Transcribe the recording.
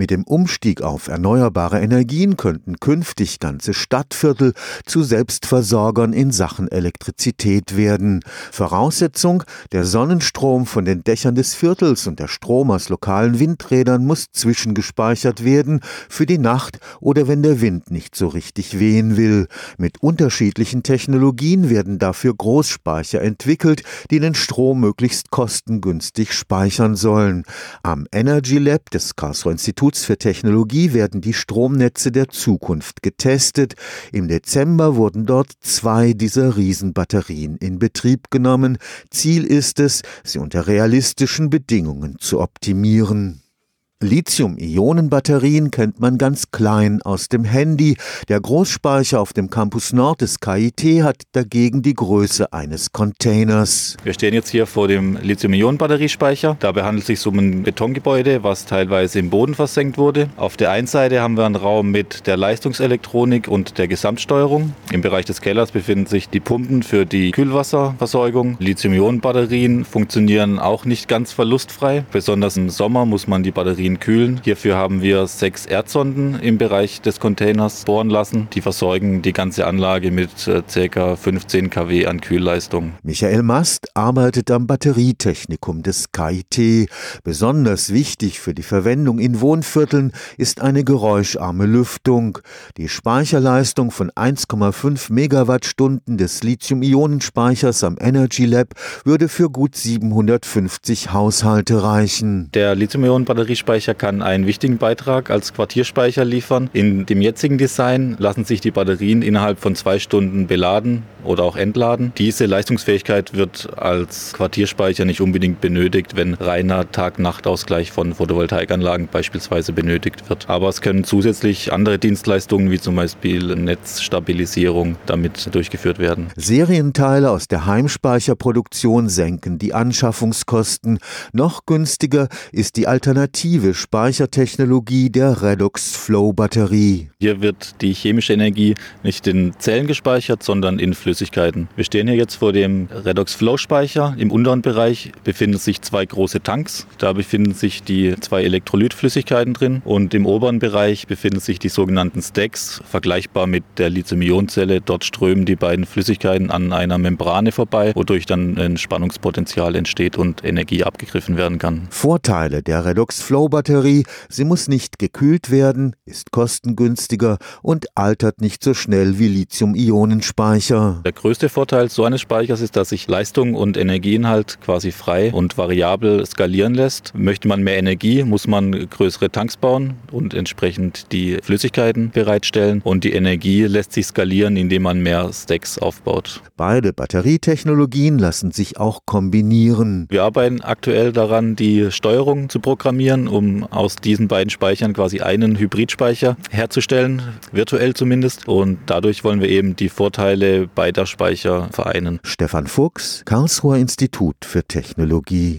Mit dem Umstieg auf erneuerbare Energien könnten künftig ganze Stadtviertel zu Selbstversorgern in Sachen Elektrizität werden. Voraussetzung, der Sonnenstrom von den Dächern des Viertels und der Strom aus lokalen Windrädern muss zwischengespeichert werden für die Nacht oder wenn der Wind nicht so richtig wehen will. Mit unterschiedlichen Technologien werden dafür Großspeicher entwickelt, die den Strom möglichst kostengünstig speichern sollen. Am Energy Lab des Karlsruher Instituts für Technologie werden die Stromnetze der Zukunft getestet. Im Dezember wurden dort zwei dieser Riesenbatterien in Betrieb genommen. Ziel ist es, sie unter realistischen Bedingungen zu optimieren. Lithium-Ionen-Batterien kennt man ganz klein aus dem Handy. Der Großspeicher auf dem Campus Nord des KIT hat dagegen die Größe eines Containers. Wir stehen jetzt hier vor dem Lithium-Ionen-Batteriespeicher. Dabei handelt es sich um ein Betongebäude, was teilweise im Boden versenkt wurde. Auf der einen Seite haben wir einen Raum mit der Leistungselektronik und der Gesamtsteuerung. Im Bereich des Kellers befinden sich die Pumpen für die Kühlwasserversorgung. Lithium-Ionen-Batterien funktionieren auch nicht ganz verlustfrei. Besonders im Sommer muss man die Batterien Batterien kühlen. Hierfür haben wir sechs Erdsonden im Bereich des Containers bohren lassen. Die versorgen die ganze Anlage mit ca. 15 kW an Kühlleistung. Michael Mast arbeitet am Batterietechnikum des KIT. Besonders wichtig für die Verwendung in Wohnvierteln ist eine geräuscharme Lüftung. Die Speicherleistung von 1,5 Megawattstunden des Lithium-Ionen-Speichers am Energy Lab würde für gut 750 Haushalte reichen. Der Lithium-Ionen-Batteriespeicher Speicher kann einen wichtigen Beitrag als Quartierspeicher liefern. In dem jetzigen Design lassen sich die Batterien innerhalb von zwei Stunden beladen oder auch entladen. Diese Leistungsfähigkeit wird als Quartierspeicher nicht unbedingt benötigt, wenn reiner Tag-Nacht-Ausgleich von Photovoltaikanlagen beispielsweise benötigt wird. Aber es können zusätzlich andere Dienstleistungen wie zum Beispiel Netzstabilisierung damit durchgeführt werden. Serienteile aus der Heimspeicherproduktion senken die Anschaffungskosten. Noch günstiger ist die alternative Speichertechnologie der Redox Flow Batterie. Hier wird die chemische Energie nicht in Zellen gespeichert, sondern in Flüssigkeiten. Wir stehen hier jetzt vor dem Redox Flow Speicher. Im unteren Bereich befinden sich zwei große Tanks. Da befinden sich die zwei Elektrolytflüssigkeiten drin und im oberen Bereich befinden sich die sogenannten Stacks, vergleichbar mit der Lithium-Ionen-Zelle. Dort strömen die beiden Flüssigkeiten an einer Membrane vorbei, wodurch dann ein Spannungspotenzial entsteht und Energie abgegriffen werden kann. Vorteile der Redox Flow Batterie, sie muss nicht gekühlt werden, ist kostengünstiger und altert nicht so schnell wie Lithium-Ionen-Speicher. Der größte Vorteil so eines Speichers ist, dass sich Leistung und Energieinhalt quasi frei und variabel skalieren lässt. Möchte man mehr Energie, muss man größere Tanks bauen und entsprechend die Flüssigkeiten bereitstellen. Und die Energie lässt sich skalieren, indem man mehr Stacks aufbaut. Beide Batterietechnologien lassen sich auch kombinieren. Wir arbeiten aktuell daran, die Steuerung zu programmieren, um aus diesen beiden Speichern quasi einen Hybridspeicher herzustellen, virtuell zumindest. Und dadurch wollen wir eben die Vorteile beider Speicher vereinen. Stefan Fuchs, Karlsruher Institut für Technologie.